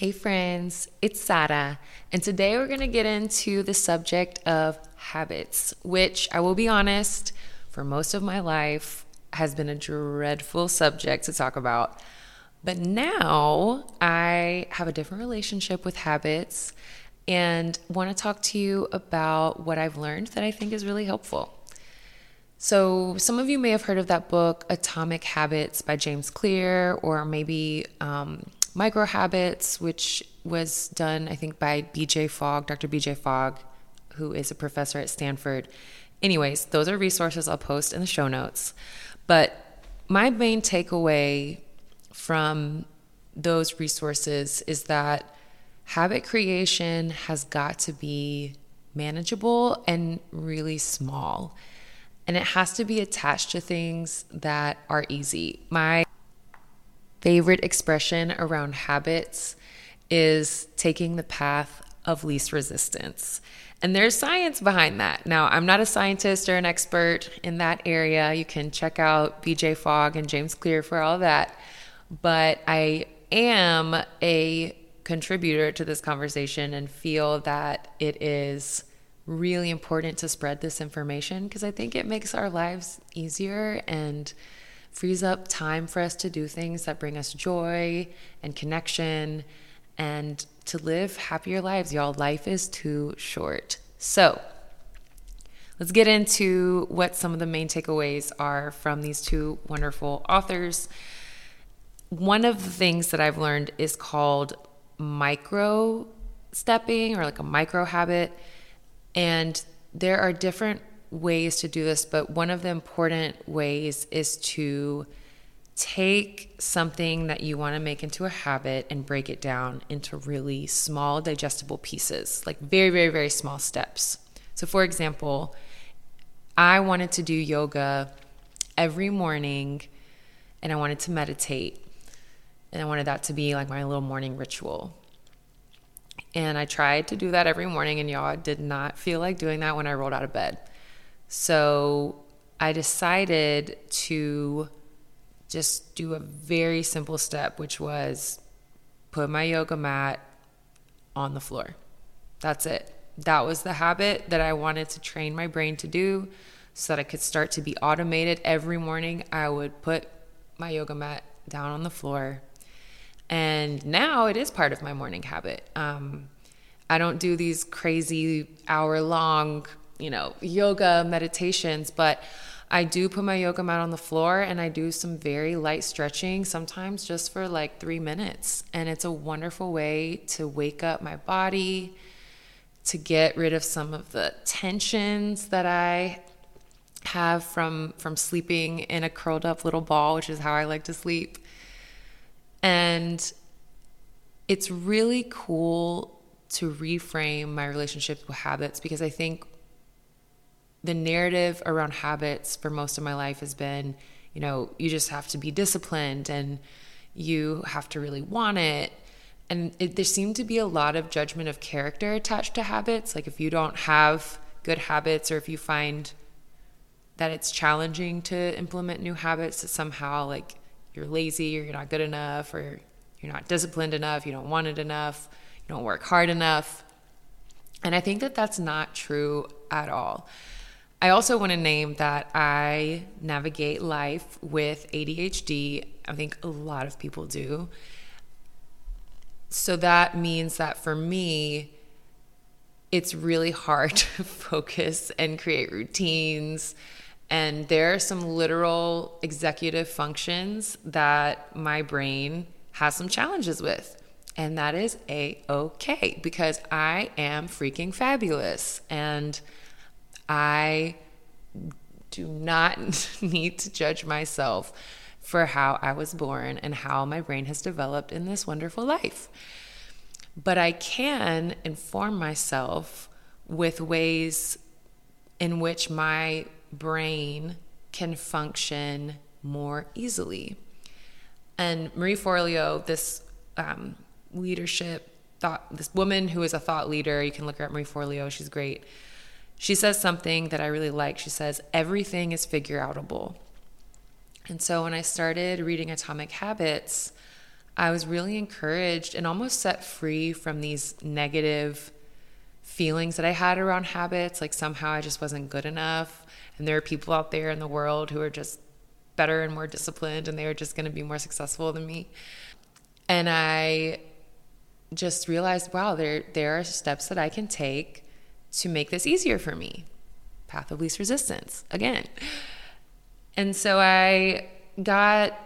Hey, friends, it's Sara, and today we're going to get into the subject of habits, which I will be honest, for most of my life has been a dreadful subject to talk about. But now I have a different relationship with habits and want to talk to you about what I've learned that I think is really helpful. So, some of you may have heard of that book, Atomic Habits by James Clear, or maybe um, Micro Habits, which was done, I think, by BJ Fogg, Dr. BJ Fogg, who is a professor at Stanford. Anyways, those are resources I'll post in the show notes. But my main takeaway from those resources is that habit creation has got to be manageable and really small. And it has to be attached to things that are easy. My favorite expression around habits is taking the path of least resistance. And there's science behind that. Now, I'm not a scientist or an expert in that area. You can check out BJ Fogg and James Clear for all that. But I am a contributor to this conversation and feel that it is really important to spread this information because I think it makes our lives easier and frees up time for us to do things that bring us joy and connection and to live happier lives. Y'all, life is too short. So, let's get into what some of the main takeaways are from these two wonderful authors. One of the things that I've learned is called micro stepping or like a micro habit. And there are different ways to do this, but one of the important ways is to take something that you want to make into a habit and break it down into really small, digestible pieces, like very, very, very small steps. So, for example, I wanted to do yoga every morning and I wanted to meditate. And I wanted that to be like my little morning ritual. And I tried to do that every morning, and y'all did not feel like doing that when I rolled out of bed. So I decided to just do a very simple step, which was put my yoga mat on the floor. That's it. That was the habit that I wanted to train my brain to do so that I could start to be automated. Every morning, I would put my yoga mat down on the floor. And now it is part of my morning habit. Um, I don't do these crazy hour long you know, yoga meditations, but I do put my yoga mat on the floor and I do some very light stretching, sometimes just for like three minutes. And it's a wonderful way to wake up my body, to get rid of some of the tensions that I have from from sleeping in a curled up little ball, which is how I like to sleep. And it's really cool to reframe my relationship with habits because I think the narrative around habits for most of my life has been, you know, you just have to be disciplined and you have to really want it. And it, there seemed to be a lot of judgment of character attached to habits. Like if you don't have good habits or if you find that it's challenging to implement new habits, that somehow like you're lazy or you're not good enough or you're not disciplined enough, you don't want it enough, you don't work hard enough. And I think that that's not true at all. I also want to name that I navigate life with ADHD. I think a lot of people do. So that means that for me, it's really hard to focus and create routines. And there are some literal executive functions that my brain has some challenges with. And that is a okay because I am freaking fabulous. And I do not need to judge myself for how I was born and how my brain has developed in this wonderful life. But I can inform myself with ways in which my brain can function more easily. And Marie Forleo, this um, leadership thought, this woman who is a thought leader, you can look her up, Marie Forleo, she's great she says something that I really like. She says, everything is figure outable. And so when I started reading Atomic Habits, I was really encouraged and almost set free from these negative feelings that I had around habits. Like somehow I just wasn't good enough. And there are people out there in the world who are just better and more disciplined and they are just going to be more successful than me. And I just realized, wow, there there are steps that I can take to make this easier for me. Path of least resistance again. And so I got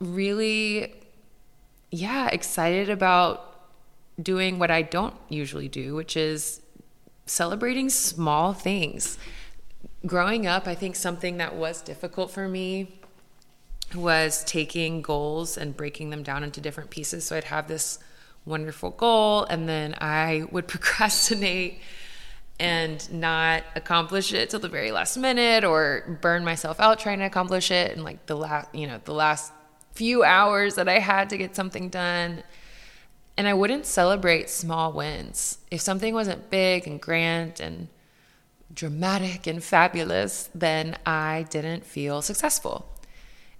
really yeah, excited about doing what I don't usually do, which is celebrating small things. Growing up, I think something that was difficult for me was taking goals and breaking them down into different pieces. So I'd have this wonderful goal and then I would procrastinate and not accomplish it till the very last minute or burn myself out trying to accomplish it and like the last you know the last few hours that I had to get something done. And I wouldn't celebrate small wins. If something wasn't big and grand and dramatic and fabulous then I didn't feel successful.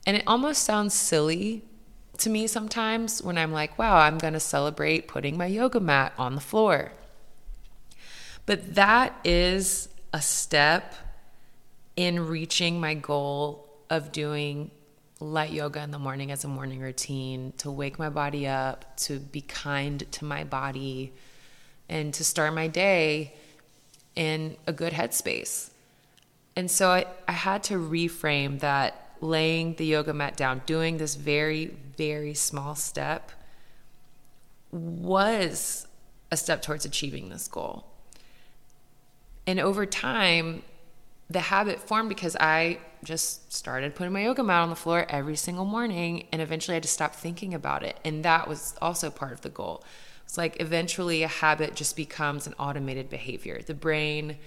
And it almost sounds silly to me sometimes when I'm like, wow, I'm going to celebrate putting my yoga mat on the floor. But that is a step in reaching my goal of doing light yoga in the morning as a morning routine, to wake my body up, to be kind to my body, and to start my day in a good headspace. And so I, I had to reframe that laying the yoga mat down, doing this very, very small step was a step towards achieving this goal. And over time, the habit formed because I just started putting my yoga mat on the floor every single morning. And eventually I had to stop thinking about it. And that was also part of the goal. It's like eventually a habit just becomes an automated behavior. The brain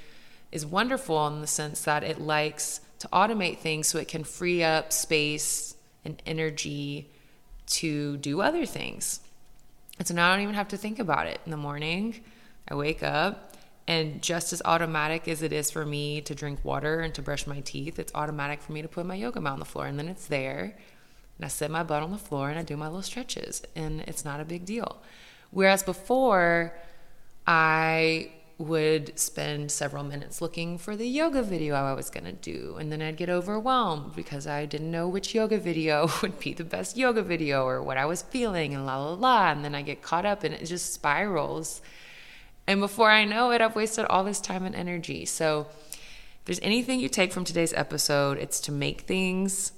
is wonderful in the sense that it likes to automate things so it can free up space and energy to do other things. And so now I don't even have to think about it. In the morning, I wake up, and just as automatic as it is for me to drink water and to brush my teeth, it's automatic for me to put my yoga mat on the floor. And then it's there, and I sit my butt on the floor and I do my little stretches, and it's not a big deal. Whereas before, I would spend several minutes looking for the yoga video I was going to do. And then I'd get overwhelmed because I didn't know which yoga video would be the best yoga video or what I was feeling and la la la. And then I get caught up and it just spirals. And before I know it, I've wasted all this time and energy. So if there's anything you take from today's episode, it's to make things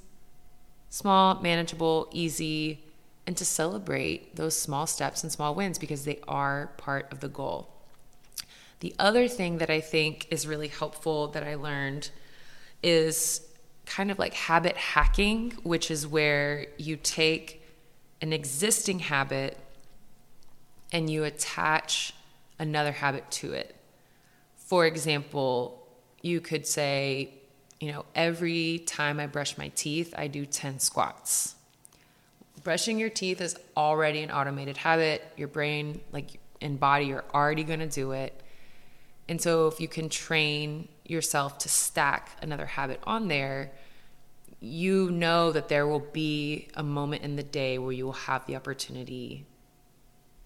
small, manageable, easy, and to celebrate those small steps and small wins because they are part of the goal. The other thing that I think is really helpful that I learned is kind of like habit hacking, which is where you take an existing habit and you attach another habit to it. For example, you could say, you know, every time I brush my teeth, I do 10 squats. Brushing your teeth is already an automated habit. Your brain, like and body, are already going to do it. And so if you can train yourself to stack another habit on there, you know that there will be a moment in the day where you will have the opportunity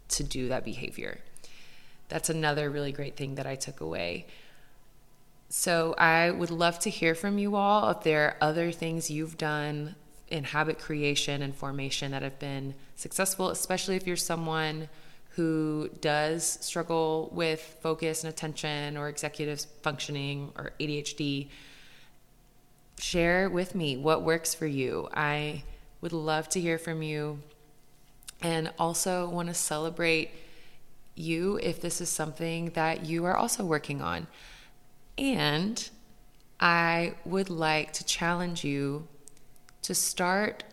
to do that behavior. That's another really great thing that I took away. So I would love to hear from you all if there are other things you've done in habit creation and formation that have been successful, especially if you're someone who does struggle with focus and attention or executive functioning or ADHD, share with me what works for you. I would love to hear from you and also want to celebrate you if this is something that you are also working on. And I would like to challenge you to start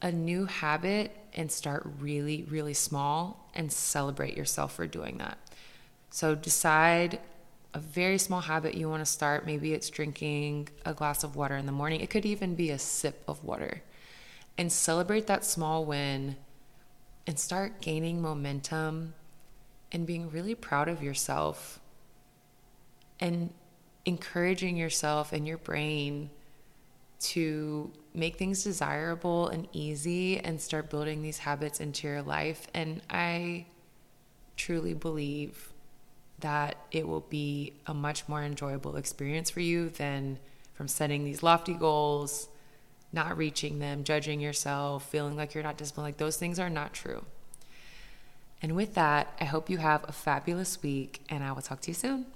a new habit and start really, really small and celebrate yourself for doing that. So decide a very small habit you want to start. Maybe it's drinking a glass of water in the morning, it could even be a sip of water. And celebrate that small win and start gaining momentum and being really proud of yourself and encouraging yourself and your brain to make things desirable and easy and start building these habits into your life. And I truly believe that it will be a much more enjoyable experience for you than from setting these lofty goals, not reaching them, judging yourself, feeling like you're not disciplined. Like those things are not true. And with that, I hope you have a fabulous week and I will talk to you soon.